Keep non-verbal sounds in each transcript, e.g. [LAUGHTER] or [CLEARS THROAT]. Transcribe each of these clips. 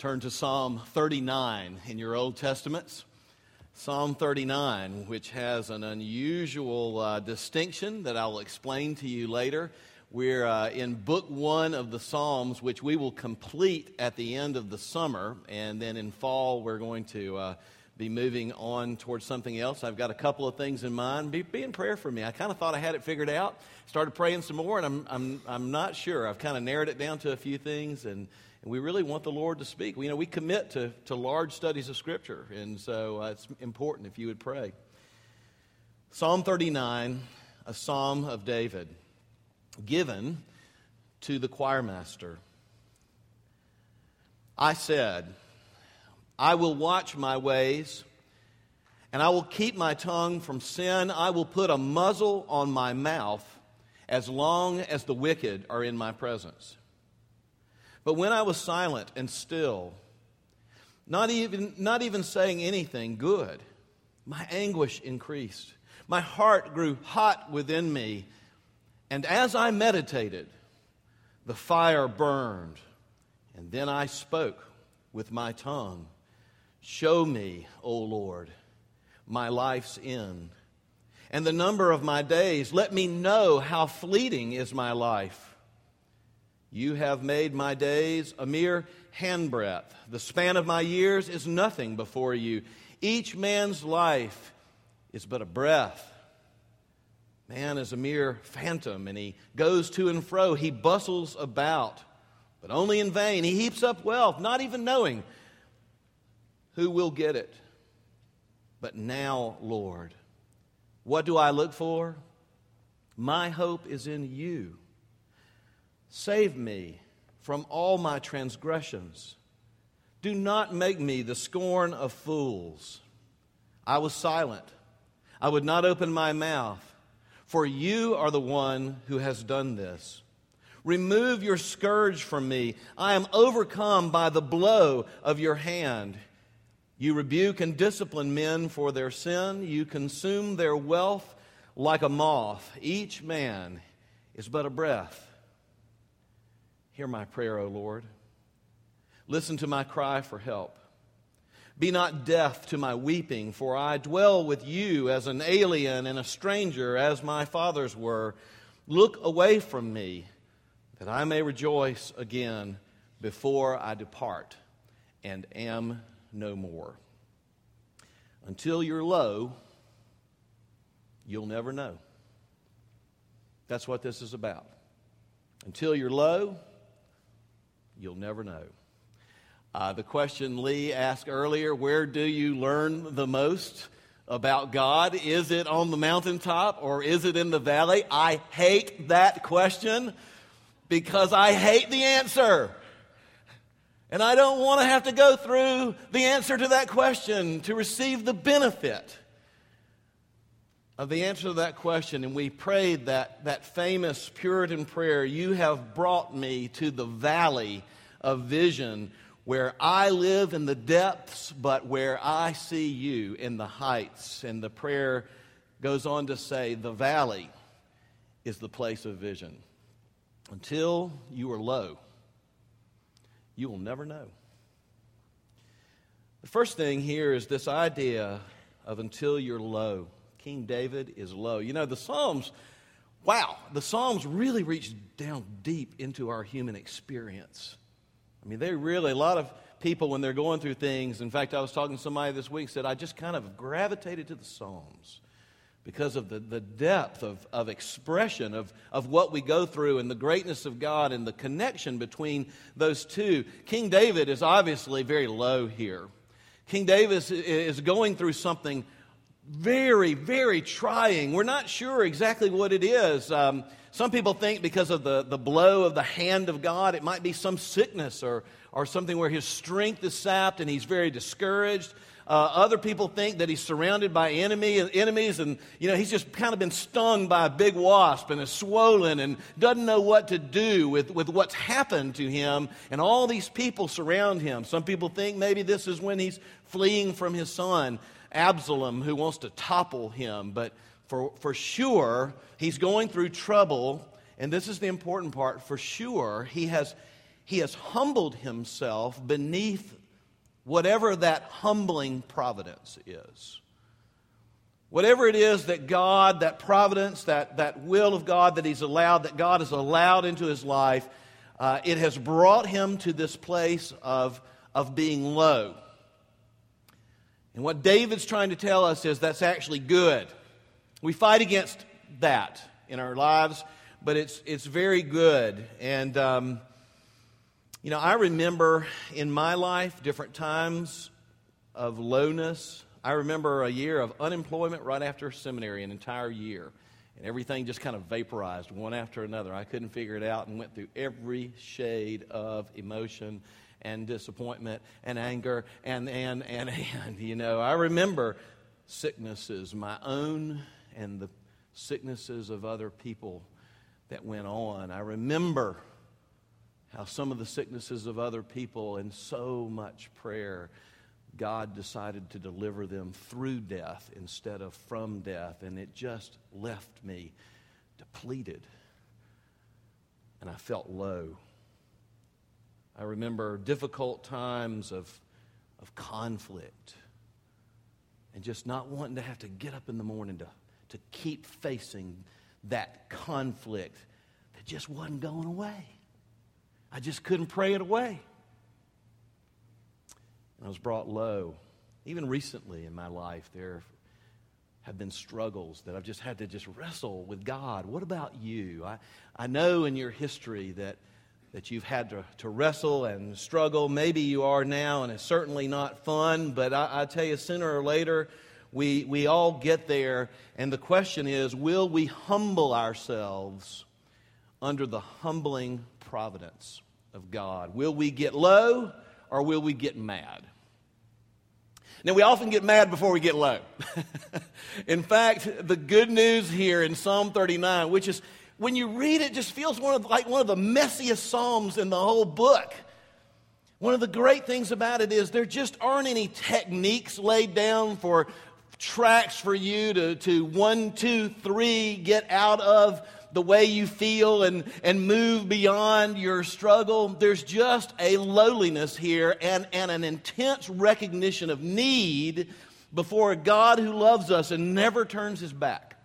Turn to Psalm 39 in your Old Testaments. Psalm 39, which has an unusual uh, distinction that I'll explain to you later. We're uh, in book one of the Psalms, which we will complete at the end of the summer. And then in fall, we're going to uh, be moving on towards something else. I've got a couple of things in mind. Be, be in prayer for me. I kind of thought I had it figured out. Started praying some more, and I'm, I'm, I'm not sure. I've kind of narrowed it down to a few things, and, and we really want the Lord to speak. You know, we commit to, to large studies of Scripture, and so uh, it's important if you would pray. Psalm 39, a psalm of David, given to the choir master. I said, I will watch my ways, and I will keep my tongue from sin. I will put a muzzle on my mouth as long as the wicked are in my presence. But when I was silent and still, not even, not even saying anything good, my anguish increased. My heart grew hot within me. And as I meditated, the fire burned. And then I spoke with my tongue. Show me, O Lord, my life's end and the number of my days. Let me know how fleeting is my life. You have made my days a mere handbreadth. The span of my years is nothing before you. Each man's life is but a breath. Man is a mere phantom, and he goes to and fro. He bustles about, but only in vain. He heaps up wealth, not even knowing who will get it? But now, Lord, what do I look for? My hope is in you. Save me from all my transgressions. Do not make me the scorn of fools. I was silent. I would not open my mouth, for you are the one who has done this. Remove your scourge from me. I am overcome by the blow of your hand. You rebuke and discipline men for their sin. You consume their wealth like a moth. Each man is but a breath. Hear my prayer, O Lord. Listen to my cry for help. Be not deaf to my weeping, for I dwell with you as an alien and a stranger, as my fathers were. Look away from me, that I may rejoice again before I depart and am no more. Until you're low, you'll never know. That's what this is about. Until you're low, you'll never know. Uh, the question Lee asked earlier where do you learn the most about God? Is it on the mountaintop or is it in the valley? I hate that question because I hate the answer. And I don't want to have to go through the answer to that question to receive the benefit of the answer to that question. And we prayed that, that famous Puritan prayer You have brought me to the valley of vision where I live in the depths, but where I see you in the heights. And the prayer goes on to say, The valley is the place of vision. Until you are low you will never know. The first thing here is this idea of until you're low. King David is low. You know, the Psalms, wow, the Psalms really reach down deep into our human experience. I mean, they really, a lot of people, when they're going through things, in fact, I was talking to somebody this week, said, I just kind of gravitated to the Psalms because of the, the depth of, of expression of, of what we go through and the greatness of God and the connection between those two. King David is obviously very low here. King David is going through something very, very trying. We're not sure exactly what it is. Um, some people think because of the, the blow of the hand of God, it might be some sickness or, or something where his strength is sapped and he's very discouraged. Uh, other people think that he's surrounded by enemy, enemies, and you know he's just kind of been stung by a big wasp and is swollen and doesn't know what to do with, with what's happened to him, and all these people surround him. Some people think maybe this is when he's fleeing from his son Absalom, who wants to topple him. But for, for sure, he's going through trouble, and this is the important part. For sure, he has he has humbled himself beneath whatever that humbling providence is. Whatever it is that God, that providence, that, that will of God that He's allowed, that God has allowed into His life, uh, it has brought Him to this place of, of being low. And what David's trying to tell us is that's actually good. We fight against that in our lives, but it's, it's very good. And, um, you know, I remember in my life different times of lowness I remember a year of unemployment right after seminary, an entire year. And everything just kind of vaporized one after another. I couldn't figure it out and went through every shade of emotion and disappointment and anger and, and, and, [LAUGHS] and. You know, I remember sicknesses, my own and the sicknesses of other people that went on. I remember how some of the sicknesses of other people and so much prayer God decided to deliver them through death instead of from death, and it just left me depleted. And I felt low. I remember difficult times of, of conflict and just not wanting to have to get up in the morning to, to keep facing that conflict that just wasn't going away. I just couldn't pray it away. And I was brought low. Even recently in my life, there have been struggles that I've just had to just wrestle with God. What about you? I, I know in your history that, that you've had to, to wrestle and struggle. Maybe you are now, and it's certainly not fun, but I, I tell you, sooner or later, we, we all get there. And the question is will we humble ourselves under the humbling providence of God? Will we get low or will we get mad? Now, we often get mad before we get low. [LAUGHS] in fact, the good news here in Psalm 39, which is when you read it, just feels one of, like one of the messiest Psalms in the whole book. One of the great things about it is there just aren't any techniques laid down for tracks for you to, to one, two, three, get out of the way you feel and, and move beyond your struggle. There's just a lowliness here and, and an intense recognition of need before a God who loves us and never turns his back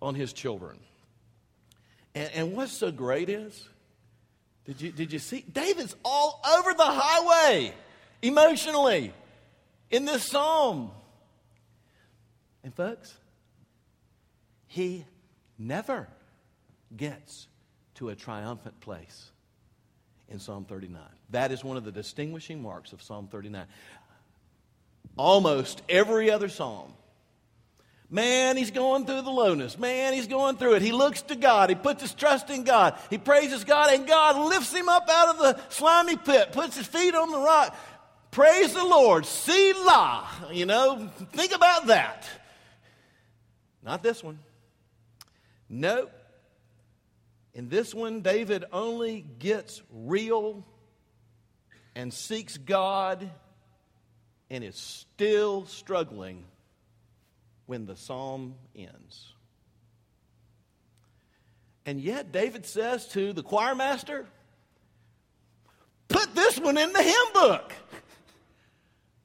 on his children. And, and what's so great is, did you, did you see? David's all over the highway emotionally in this psalm. And folks, he never gets to a triumphant place in Psalm 39. That is one of the distinguishing marks of Psalm 39. Almost every other psalm, man, he's going through the lowness. Man, he's going through it. He looks to God. He puts his trust in God. He praises God, and God lifts him up out of the slimy pit, puts his feet on the rock. Praise the Lord. Selah. You know, think about that. Not this one. Nope. In this one, David only gets real and seeks God and is still struggling when the psalm ends. And yet, David says to the choir master, Put this one in the hymn book.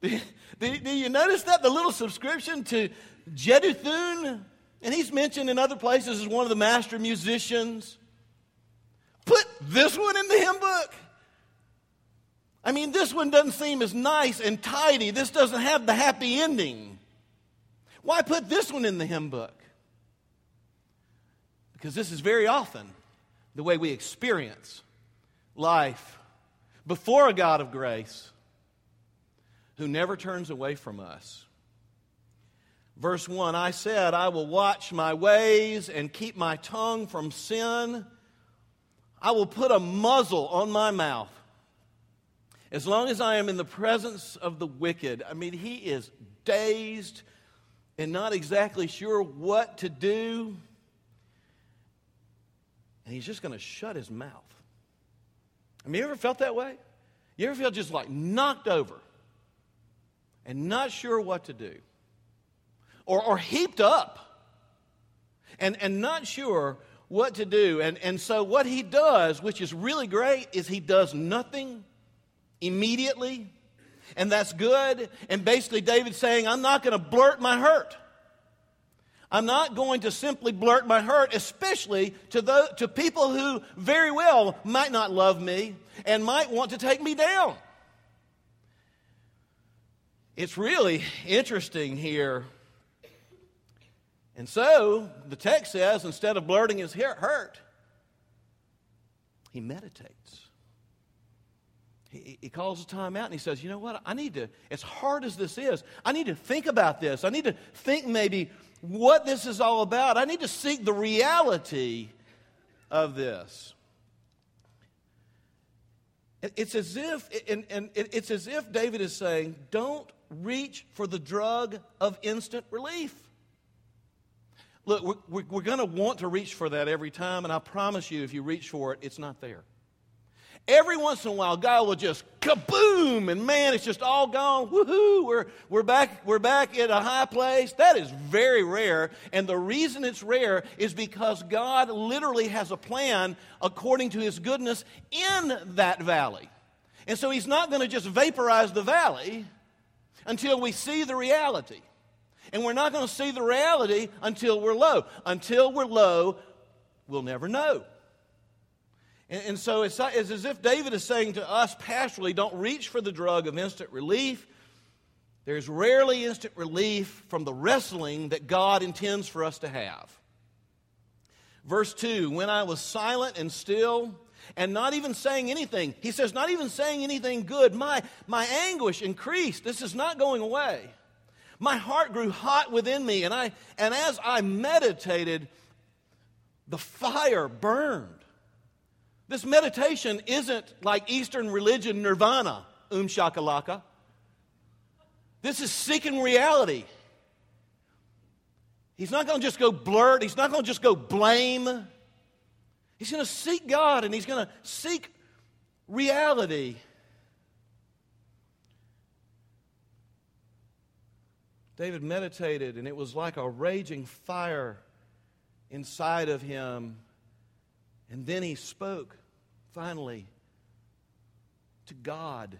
[LAUGHS] do, do, do, you notice that? The little subscription to Jeduthun, and he's mentioned in other places as one of the master musicians. Put this one in the hymn book. I mean, this one doesn't seem as nice and tidy. This doesn't have the happy ending. Why put this one in the hymn book? Because this is very often the way we experience life before a God of grace who never turns away from us. Verse 1 I said, I will watch my ways and keep my tongue from sin. I will put a muzzle on my mouth. As long as I am in the presence of the wicked, I mean, he is dazed and not exactly sure what to do. And he's just going to shut his mouth. I mean, you ever felt that way? You ever feel just like knocked over and not sure what to do? Or, or heaped up and, and not sure what to do. And, and so, what he does, which is really great, is he does nothing immediately. And that's good. And basically, David's saying, I'm not going to blurt my hurt. I'm not going to simply blurt my hurt, especially to, the, to people who very well might not love me and might want to take me down. It's really interesting here. And so the text says instead of blurting his hurt, he meditates. He, calls a time out and he says, You know what? I need to, as hard as this is, I need to think about this. I need to think maybe what this is all about. I need to seek the reality of this. It's as if, and, it's as if David is saying, don't reach for the drug of instant relief. Look, we're going to want to reach for that every time, and I promise you, if you reach for it, it's not there. Every once in a while, God will just kaboom, and man, it's just all gone. Woohoo! We're, we're, back, we're back at a high place. That is very rare. And the reason it's rare is because God literally has a plan according to his goodness in that valley. And so he's not going to just vaporize the valley until we see the reality. And we're not going to see the reality until we're low. Until we're low, we'll never know. And, and so it's, it's as if David is saying to us pastorally don't reach for the drug of instant relief. There's rarely instant relief from the wrestling that God intends for us to have. Verse 2 When I was silent and still, and not even saying anything, he says, not even saying anything good, my, my anguish increased. This is not going away. My heart grew hot within me, and, I, and as I meditated, the fire burned. This meditation isn't like Eastern religion nirvana, um shakalaka. This is seeking reality. He's not going to just go blurt, he's not going to just go blame. He's going to seek God and he's going to seek reality. David meditated, and it was like a raging fire inside of him and then he spoke, finally, to God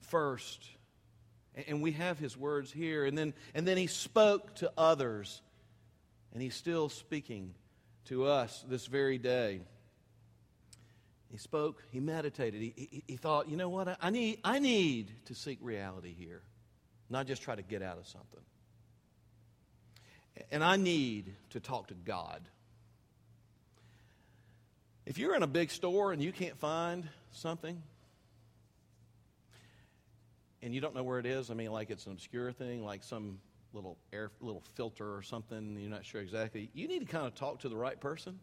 first. And we have his words here. And then, and then he spoke to others. And he's still speaking to us this very day. He spoke, he meditated, he, he, he thought, you know what? I need, I need to seek reality here, not just try to get out of something. And I need to talk to God. If you're in a big store and you can't find something, and you don't know where it is, I mean, like it's an obscure thing, like some little air, little filter or something, you're not sure exactly, you need to kind of talk to the right person.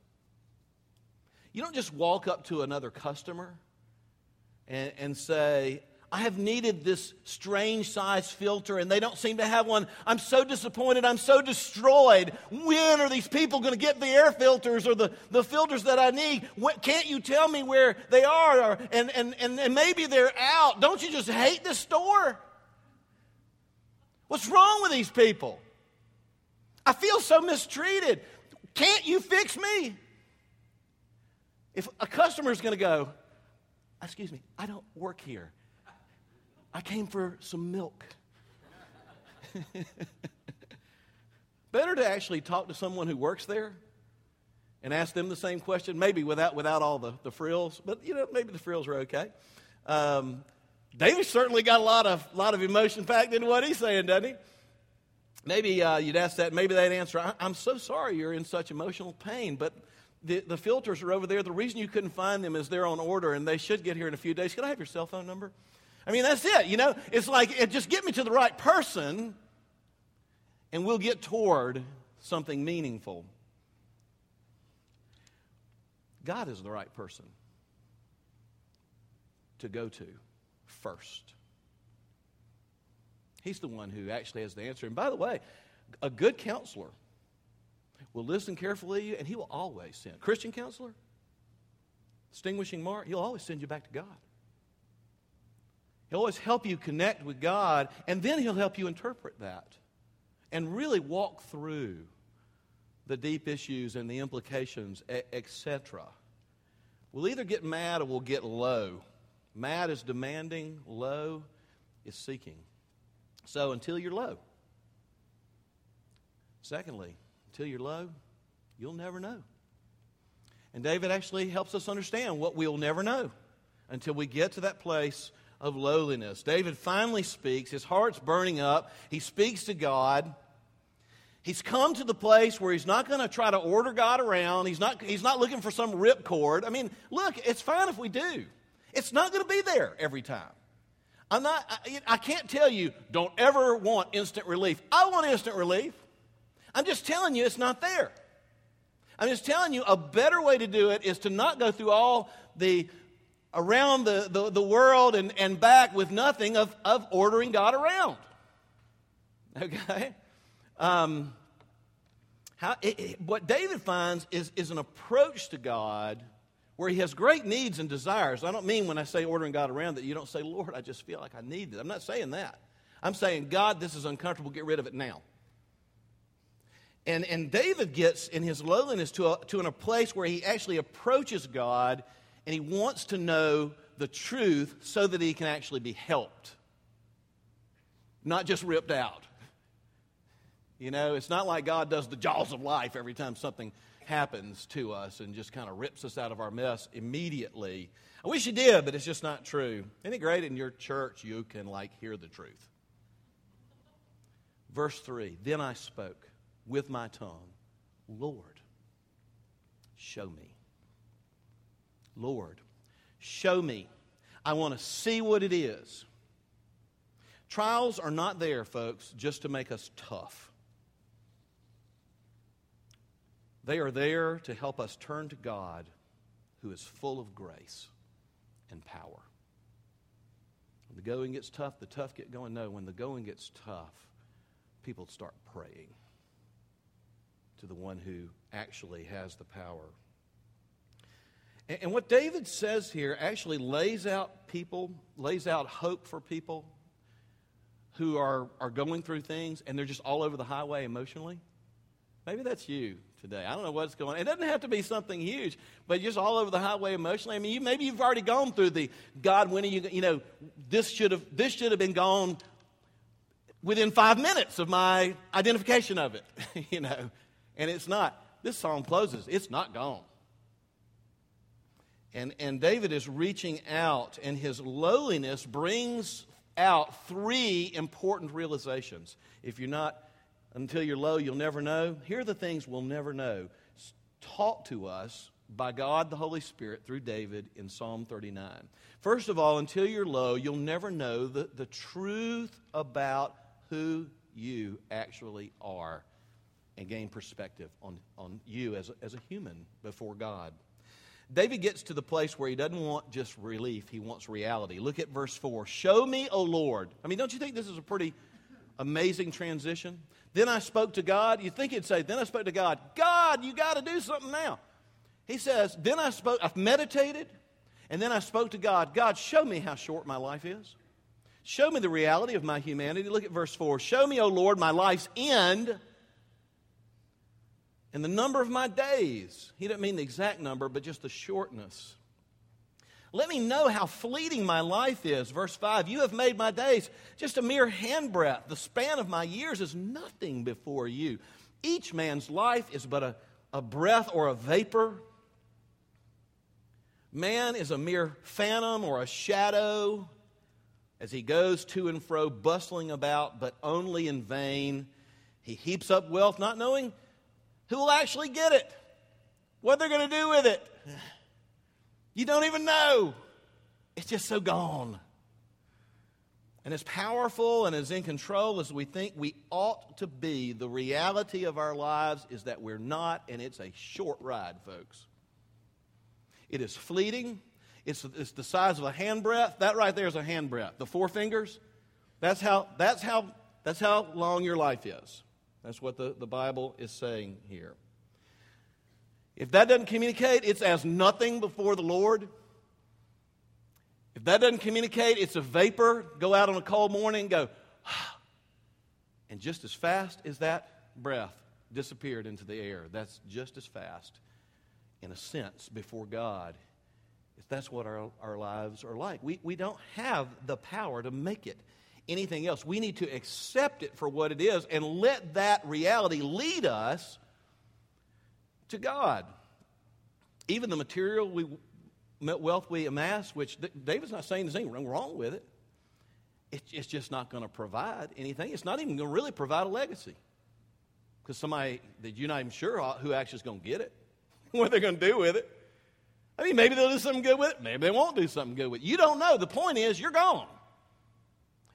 You don't just walk up to another customer and, and say, I have needed this strange size filter and they don't seem to have one. I'm so disappointed. I'm so destroyed. When are these people going to get the air filters or the, the filters that I need? When, can't you tell me where they are? Or, and, and, and, and maybe they're out. Don't you just hate this store? What's wrong with these people? I feel so mistreated. Can't you fix me? If a customer is going to go, excuse me, I don't work here. I came for some milk. [LAUGHS] Better to actually talk to someone who works there and ask them the same question, maybe without, without all the, the frills, but you know, maybe the frills are okay. Um, certainly got a lot of, lot of emotion packed into what he's saying, doesn't he? Maybe uh, you'd ask that, maybe they'd answer, I'm so sorry you're in such emotional pain, but the, the filters are over there. The reason you couldn't find them is they're on order and they should get here in a few days. Could I have your cell phone number? I mean, that's it. You know, it's like, it, just get me to the right person and we'll get toward something meaningful. God is the right person to go to first. He's the one who actually has the answer. And by the way, a good counselor will listen carefully to you, and he will always send. Christian counselor, distinguishing mark, he'll always send you back to God. He'll always help you connect with God, and then He'll help you interpret that and really walk through the deep issues and the implications, etc. We'll either get mad or we'll get low. Mad is demanding, low is seeking. So until you're low. Secondly, until you're low, you'll never know. And David actually helps us understand what we'll never know until we get to that place of lowliness. David finally speaks. His heart's burning up. He speaks to God. He's come to the place where he's not going to try to order God around. He's not, he's not looking for some ripcord. I mean, look, it's fine if we do. It's not going to be there every time. I'm not, I, I can't tell you, don't ever want instant relief. I want instant relief. I'm just telling you, it's not there. I'm just telling you, a better way to do it is to not go through all the around the, the, the world and, and back with nothing of, of ordering God around. [LAUGHS] Okay? Um, how, it, it, what David finds is, is an approach to God where he has great needs and desires. I don't mean when I say ordering God around that you don't say, Lord, I just feel like I need it. I'm not saying that. I'm saying, God, this is uncomfortable. Get rid of it now. And, and David gets in his lowliness to a, to a place where he actually approaches God and he wants to know the truth so that he can actually be helped, not just ripped out. You know, it's not like God does the jaws of life every time something happens to us and just kind of rips us out of our mess immediately. I wish he did, but it's just not true. Isn't it great in your church you can like hear the truth? Verse 3 Then I spoke with my tongue, Lord, show me. Lord, show me. I want to see what it is. Trials are not there, folks, just to make us tough. They are there to help us turn to God, who is full of grace and power. When the going gets tough, the tough get going. No, when the going gets tough, people start praying to the one who actually has the power. And, and what David says here actually lays out people, lays out hope for people who are, are going through things and they're just all over the highway emotionally. Maybe that's you today. I don't know what's going on. It doesn't have to be something huge, but just all over the highway emotionally. I mean, you, maybe you've already gone through the God, when are you, you know, this should have, this should have been gone within five minutes of my identification of it, [LAUGHS] you know and it's not. This song closes, it's not gone. And, and David is reaching out, and his lowliness brings out three important realizations. If you're not, until you're low, you'll never know. Here are the things we'll never know. Taught to us by God the Holy Spirit through David in Psalm 39. First of all, until you're low, you'll never know the, the truth about who you actually are and gain perspective on, on you as as a human before God. David gets to the place where he doesn't want just relief, he wants reality. Look at verse 4. Show me, O Lord. I mean, don't you think this is a pretty amazing transition? Then I spoke to God. You think he'd say, Then I spoke to God. God, you got to do something now. He says, Then I spoke, I've meditated, and then I spoke to God. God, show me how short my life is. Show me the reality of my humanity. Look at verse 4. Show me, O Lord, my life's end and the number of my days. He didn't mean the exact number, but just the shortness. Let me know how fleeting my life is. Verse 5 You have made my days just a mere handbreadth. The span of my years is nothing before you. Each man's life is but a, a breath or a vapor. Man is a mere phantom or a shadow as he goes to and fro, bustling about, but only in vain. He heaps up wealth, not knowing who will actually get it, what they're going to do with it. You don't even know. It's just so gone. And as powerful and as in control as we think we ought to be, the reality of our lives is that we're not, and it's a short ride, folks. It is fleeting. It's, it's the size of a handbreadth. That right there is a handbreadth. The four fingers, that's how, that's how, that's how long your life is. That's what the, the Bible is saying here. If that doesn't communicate, it's as nothing before the Lord. If that doesn't communicate, it's a vapor. Go out on a cold morning go, [SIGHS] and just as fast as that breath, disappeared into the air. That's just as fast, in a sense, before God. If that's what our, our lives are like. We, we don't have the power to make it anything else. We need to accept it for what it is and let that reality lead us to God. Even the material we, wealth we amass, which David's not saying there's anything wrong with it, it's just not going to provide anything. It's not even going to really provide a legacy. Because somebody that you're not even sure who actually is going to get it, [LAUGHS] what they're going to do with it. I mean, maybe they'll do something good with it. Maybe they won't do something good with it. You don't know. The point is, you're gone.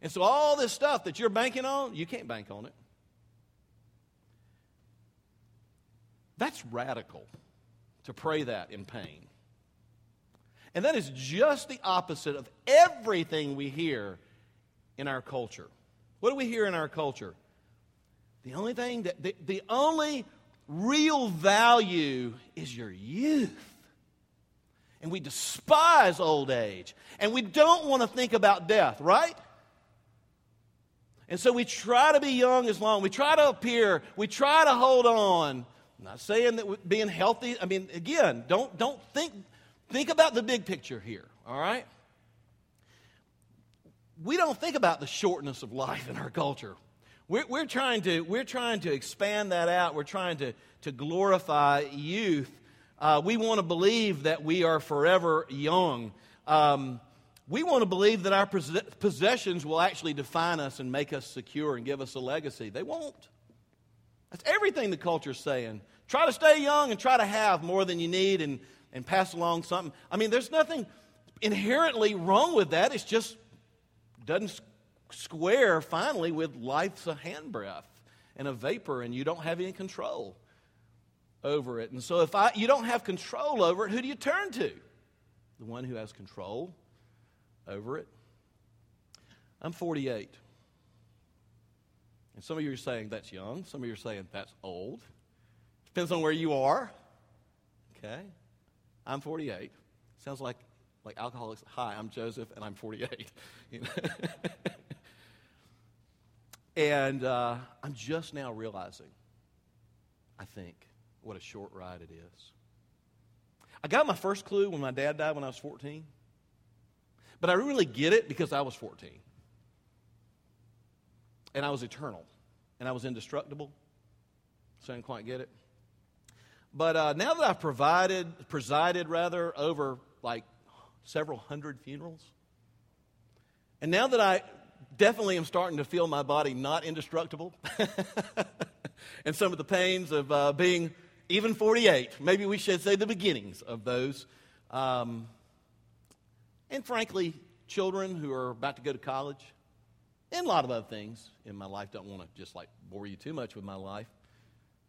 And so all this stuff that you're banking on, you can't bank on it. That's radical to pray that in pain. And that is just the opposite of everything we hear in our culture. What do we hear in our culture? The only thing that, the, the only real value is your youth. And we despise old age. And we don't want to think about death, right? And so we try to be young as long. We try to appear. We try to hold on. I'm not saying that being healthy, I mean, again, don't, don't think, think about the big picture here, all right? We don't think about the shortness of life in our culture. We're, we're, trying, to, we're trying to expand that out. We're trying to, to glorify youth. Uh, we want to believe that we are forever young. Um, we want to believe that our possessions will actually define us and make us secure and give us a legacy. They won't. That's everything the culture is saying. Try to stay young and try to have more than you need and, and pass along something. I mean, there's nothing inherently wrong with that. It's just doesn't square finally with life's a handbreath and a vapor, and you don't have any control over it. And so, if I, you don't have control over it, who do you turn to? The one who has control over it. I'm 48. And some of you are saying that's young. Some of you are saying that's old. Depends on where you are. Okay? I'm 48. Sounds like like alcoholics. Hi, I'm Joseph, and I'm 48. [LAUGHS] You know? and uh, I'm just now realizing, I think, what a short ride it is. I got my first clue when my dad died when I was 14, but I really get it because I was 14. And I was eternal, and I was indestructible. So I didn't quite get it. But uh, now that I've provided, presided rather, over like several hundred funerals, and now that I definitely am starting to feel my body not indestructible, [LAUGHS] and some of the pains of uh, being even 48, maybe we should say the beginnings of those. Um, and frankly, children who are about to go to college, and a lot of other things in my life. Don't want to just like bore you too much with my life.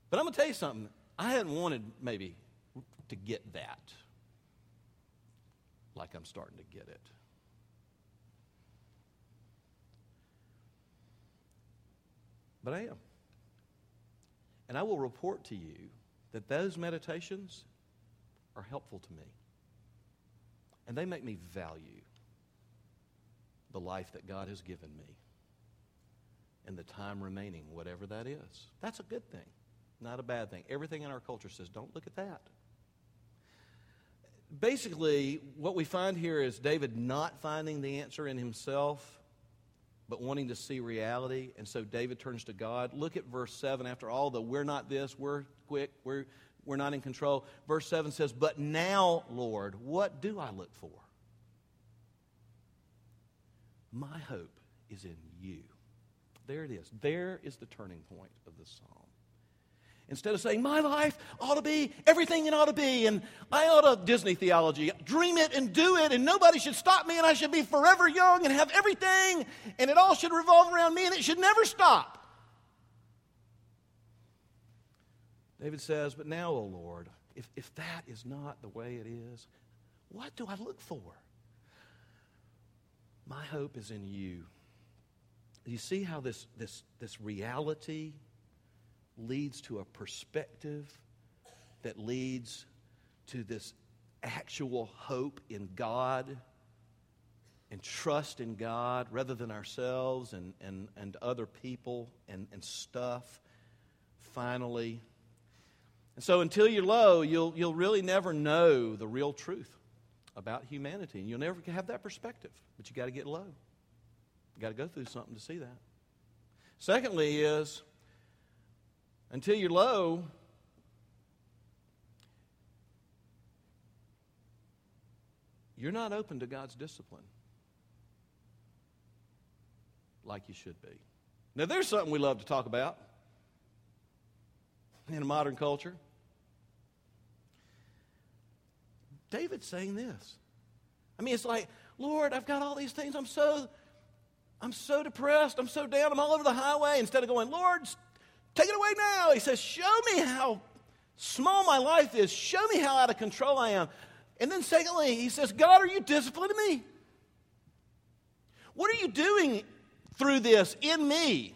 But I'm going to tell you something. I hadn't wanted maybe to get that like I'm starting to get it. But I am. And I will report to you that those meditations are helpful to me. And they make me value the life that God has given me and the time remaining, whatever that is. That's a good thing, not a bad thing. Everything in our culture says, don't look at that. Basically, what we find here is David not finding the answer in himself, but wanting to see reality. And so David turns to God. Look at verse 7. After all the we're not this, we're quick, we're, we're not in control. Verse 7 says, But now, Lord, what do I look for? My hope is in you. There it is. There is the turning point of the psalm. Instead of saying, my life ought to be everything it ought to be, and I ought to, Disney theology, dream it and do it, and nobody should stop me, and I should be forever young and have everything, and it all should revolve around me, and it should never stop. David says, But now, O Lord, if, if that is not the way it is, what do I look for? My hope is in you. You see how this, this, this reality leads to a perspective that leads to this actual hope in God and trust in God rather than ourselves and, and, and other people and, and stuff finally. And so until you're low, you'll, you'll really never know the real truth about humanity. And you'll never have that perspective. But you got to get low. You got to go through something to see that. Secondly, is until you're low, you're not open to God's discipline like you should be. Now, there's something we love to talk about in modern culture. David's saying this. I mean, it's like, Lord, I've got all these things. I'm so, I'm so depressed. I'm so down. I'm all over the highway. Instead of going, Lord, take it away now. He says, Show me how small my life is. Show me how out of control I am. And then, secondly, he says, God, are you disciplining me? What are you doing through this in me?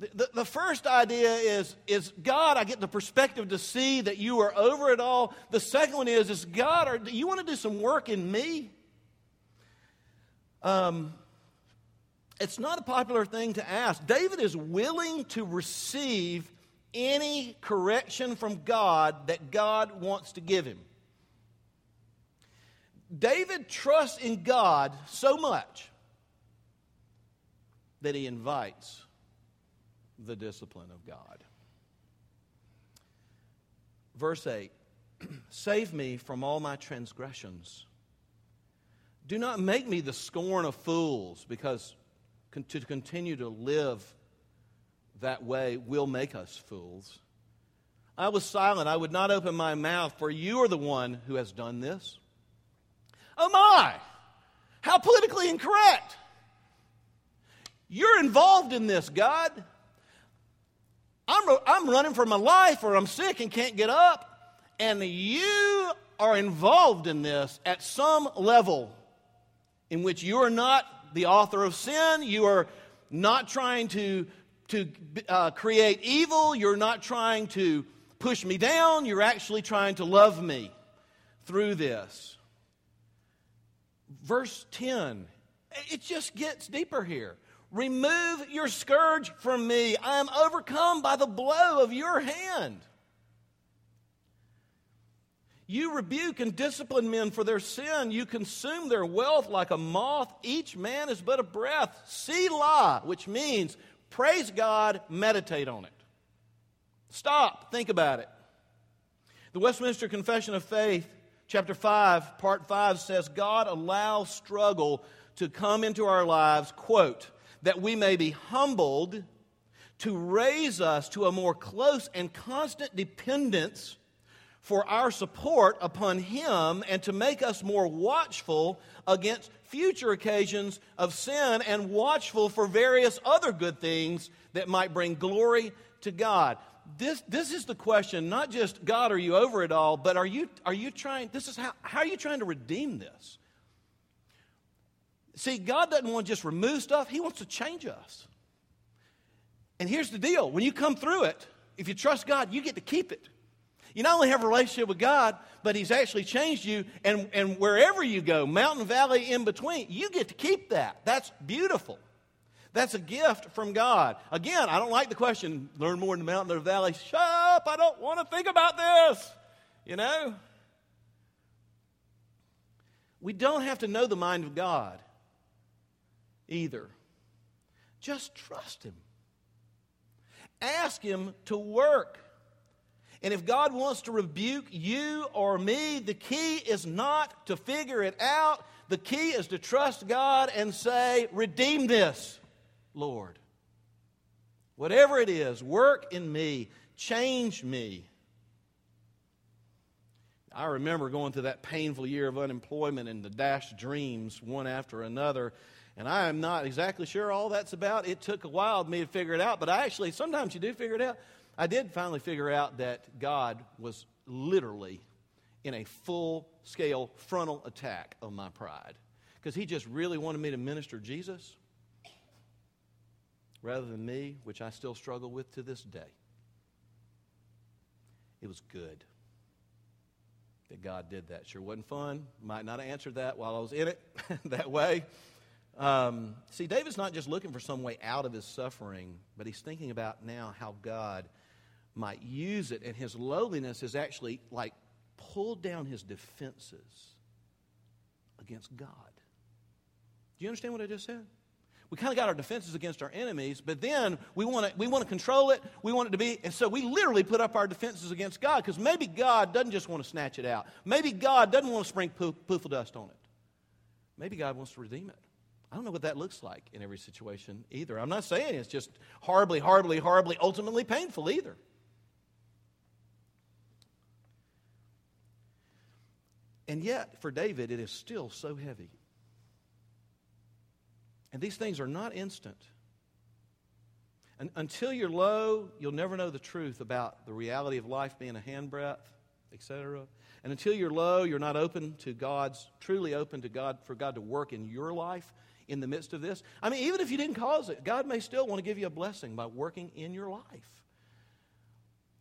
The, the, the, first idea is, is God, I get the perspective to see that you are over it all. The second one is, is God, do you want to do some work in me? Um, it's not a popular thing to ask. David is willing to receive any correction from God that God wants to give him. David trusts in God so much that he invites the discipline of God. Verse 8 [CLEARS THROAT] Save me from all my transgressions. Do not make me the scorn of fools, because to continue to live that way will make us fools. I was silent. I would not open my mouth, for you are the one who has done this. Oh my! How politically incorrect! You're involved in this, God. I'm, I'm running for my life or I'm sick and can't get up, and you are involved in this at some level in which you are not the author of sin, you are not trying to, to uh, create evil, you're not trying to push me down, you're actually trying to love me through this. Verse 10, it just gets deeper here. Remove your scourge from me. I am overcome by the blow of your hand. You rebuke and discipline men for their sin. You consume their wealth like a moth. Each man is but a breath. Selah, which means praise God, meditate on it. Stop, think about it. The Westminster Confession of Faith, chapter 5, part 5 says God allows struggle to come into our lives, quote, that we may be humbled to raise us to a more close and constant dependence for our support upon Him and to make us more watchful against future occasions of sin and watchful for various other good things that might bring glory to God. This, this is the question, not just God, are you over it all, but are you, are you trying, this is how, how are you trying to redeem this? See, God doesn't want to just remove stuff, He wants to change us. And here's the deal when you come through it, if you trust God, you get to keep it. You not only have a relationship with God, but He's actually changed you, and, and wherever you go, mountain, valley, in between, you get to keep that. That's beautiful. That's a gift from God. Again, I don't like the question, learn more in the mountain or the valley. Shut up, I don't want to think about this. You know? We don't have to know the mind of God either. Just trust Him. Ask Him to work. And if God wants to rebuke you or me, the key is not to figure it out. The key is to trust God and say, Redeem this, Lord. Whatever it is, work in me, change me. I remember going through that painful year of unemployment and the dashed dreams one after another. And I am not exactly sure all that's about. It took a while for me to figure it out, but I actually, sometimes you do figure it out. I did finally figure out that God was literally in a full scale frontal attack on my pride because He just really wanted me to minister Jesus rather than me, which I still struggle with to this day. It was good that God did that. Sure wasn't fun. Might not have answered that while I was in it [LAUGHS] that way. Um, see, David's not just looking for some way out of his suffering, but he's thinking about now how God might use it. And his lowliness has actually like pulled down his defenses against God. Do you understand what I just said? We kind of got our defenses against our enemies, but then we want to we want to control it. We want it to be, and so we literally put up our defenses against God because maybe God doesn't just want to snatch it out. Maybe God doesn't want to sprinkle poof, poof of dust on it. Maybe God wants to redeem it. I don't know what that looks like in every situation either. I'm not saying it's just horribly, horribly, horribly, ultimately painful either. And yet, for David, it is still so heavy. And these things are not instant. And until you're low, you'll never know the truth about the reality of life being a handbreadth, etc. And until you're low, you're not open to God's, truly open to God, for God to work in your life in the midst of this. I mean, even if you didn't cause it, God may still want to give you a blessing by working in your life.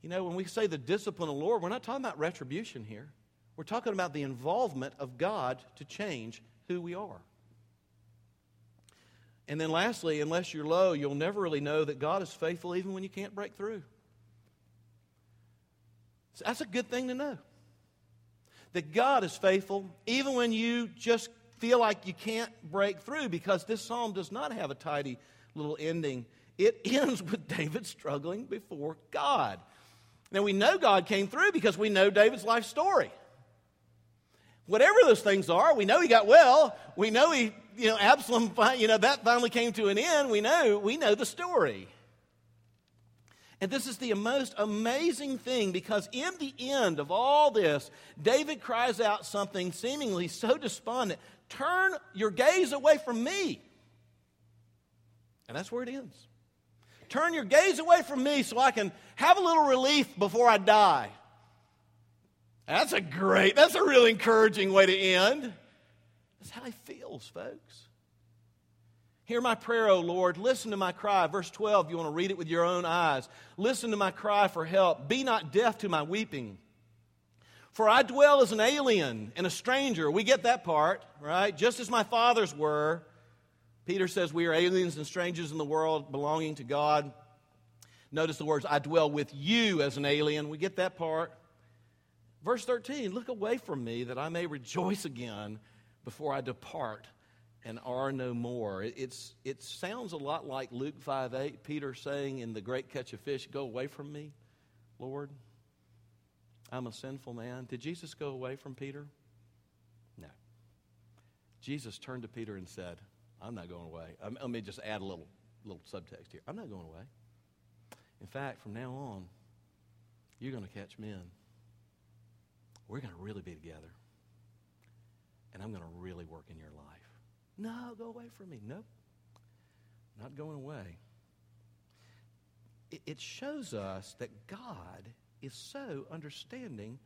You know, when we say the discipline of the Lord, we're not talking about retribution here. We're talking about the involvement of God to change who we are. And then, lastly, unless you're low, you'll never really know that God is faithful even when you can't break through. So that's a good thing to know. That God is faithful even when you just feel like you can't break through because this psalm does not have a tidy little ending. It [LAUGHS] ends with David struggling before God. Now, we know God came through because we know David's life story. Whatever those things are, we know he got well. We know he, you know, Absalom, you know, that finally came to an end. We know, we know the story. And this is the most amazing thing because in the end of all this, David cries out something seemingly so despondent Turn your gaze away from me. And that's where it ends. Turn your gaze away from me so I can have a little relief before I die. That's a great, that's a really encouraging way to end. That's how he feels, folks. Hear my prayer, O Lord. Listen to my cry. Verse 12, you want to read it with your own eyes. Listen to my cry for help. Be not deaf to my weeping. For I dwell as an alien and a stranger. We get that part, right? Just as my fathers were. Peter says we are aliens and strangers in the world belonging to God. Notice the words, I dwell with you as an alien. We get that part. Verse 13, look away from me that I may rejoice again before I depart and are no more. It's, it sounds a lot like Luke 5 8, Peter saying in the great catch of fish, Go away from me, Lord. I'm a sinful man. Did Jesus go away from Peter? No. Jesus turned to Peter and said, I'm not going away. Um, let me just add a little, little subtext here. I'm not going away. In fact, from now on, you're going to catch men. We're going to really be together. And I'm going to really work in your life. No, go away from me. Nope. Not going away. It, it shows us that God is so understanding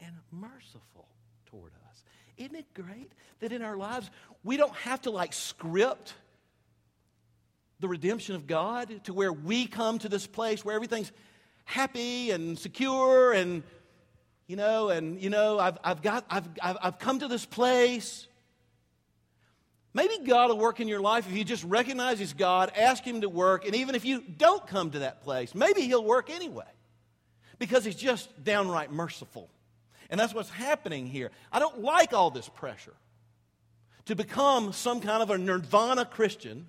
and merciful toward us. Isn't it great that in our lives we don't have to like script the redemption of God to where we come to this place where everything's happy and secure and you know and you know I've, I've got I've, I've, I've come to this place maybe god will work in your life if you just recognize he's god ask him to work and even if you don't come to that place maybe he'll work anyway because he's just downright merciful. And that's what's happening here. I don't like all this pressure to become some kind of a nirvana Christian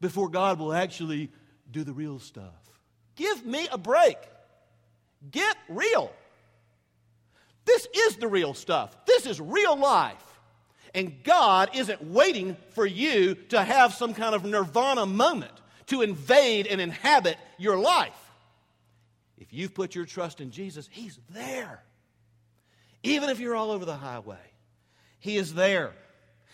before God will actually do the real stuff. Give me a break. Get real. This is the real stuff. This is real life. And God isn't waiting for you to have some kind of nirvana moment to invade and inhabit your life. If you've put your trust in Jesus, He's there. Even if you're all over the highway, He is there.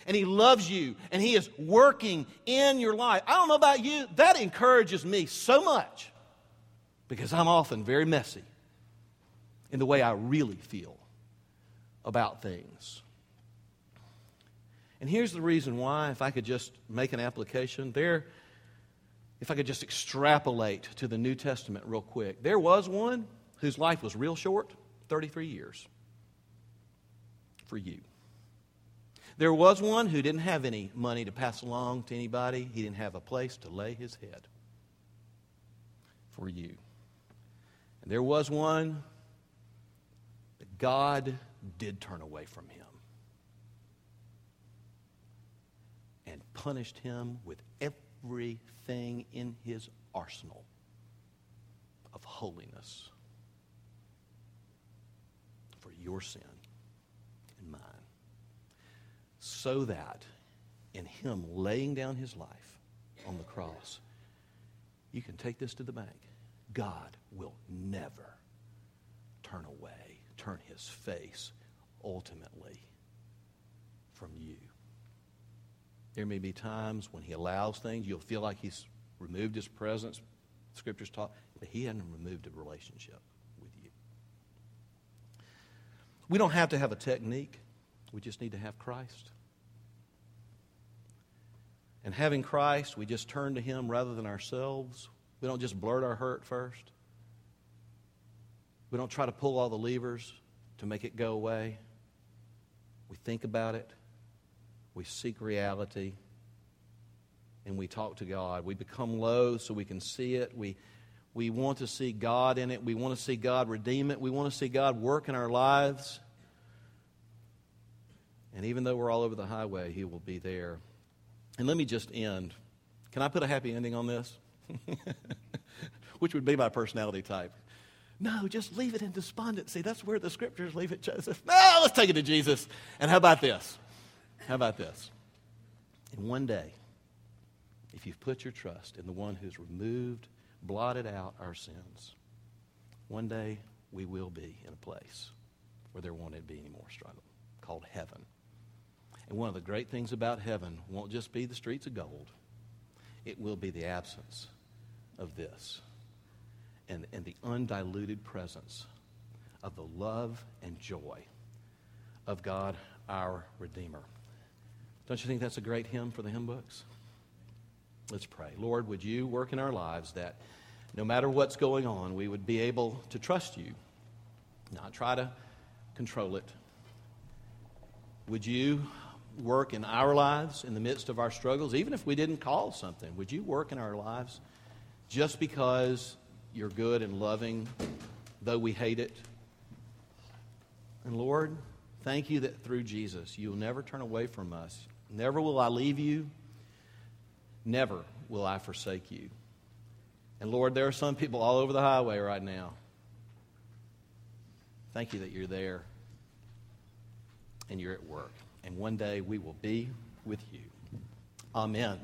And He loves you, and He is working in your life. I don't know about you, that encourages me so much because I'm often very messy in the way I really feel about things. And here's the reason why, if I could just make an application, there if I could just extrapolate to the New Testament real quick, there was one whose life was real short 33 years for you. There was one who didn't have any money to pass along to anybody, he didn't have a place to lay his head for you. And there was one that God did turn away from him and punished him with everything in his arsenal of holiness for your sin and mine. So that in him laying down his life on the cross, you can take this to the bank. God will never turn away, turn his face ultimately from you. There may be times when he allows things, you'll feel like he's removed his presence, scriptures talk, but he hasn't removed a relationship with you. We don't have to have a technique, we just need to have Christ. And having Christ, we just turn to him rather than ourselves. We don't just blurt our hurt first. We don't try to pull all the levers to make it go away. We think about it. We seek reality. And we talk to God. We become low so we can see it. We, we want to see God in it. We want to see God redeem it. We want to see God work in our lives. And even though we're all over the highway, He will be there. And let me just end. Can I put a happy ending on this? [LAUGHS] Which would be my personality type. No, just leave it in despondency. That's where the scriptures leave it, Joseph. No, let's take it to Jesus. And how about this? How about this? In one day, if you've put your trust in the one who's removed, blotted out our sins, one day we will be in a place where there won't be any more struggle, called heaven. And one of the great things about heaven won't just be the streets of gold, it will be the absence of this and, and the undiluted presence of the love and joy of God our Redeemer. Don't you think that's a great hymn for the hymn books? Let's pray. Lord, would you work in our lives that no matter what's going on, we would be able to trust you, not try to control it. Would you work in our lives in the midst of our struggles, even if we didn't call something? Would you work in our lives just because you're good and loving, though we hate it? And Lord, thank you that through Jesus, you'll never turn away from us. Never will I leave you. Never will I forsake you. And Lord, there are some people all over the highway right now. Thank you that you're there and you're at work. And one day we will be with you. Amen.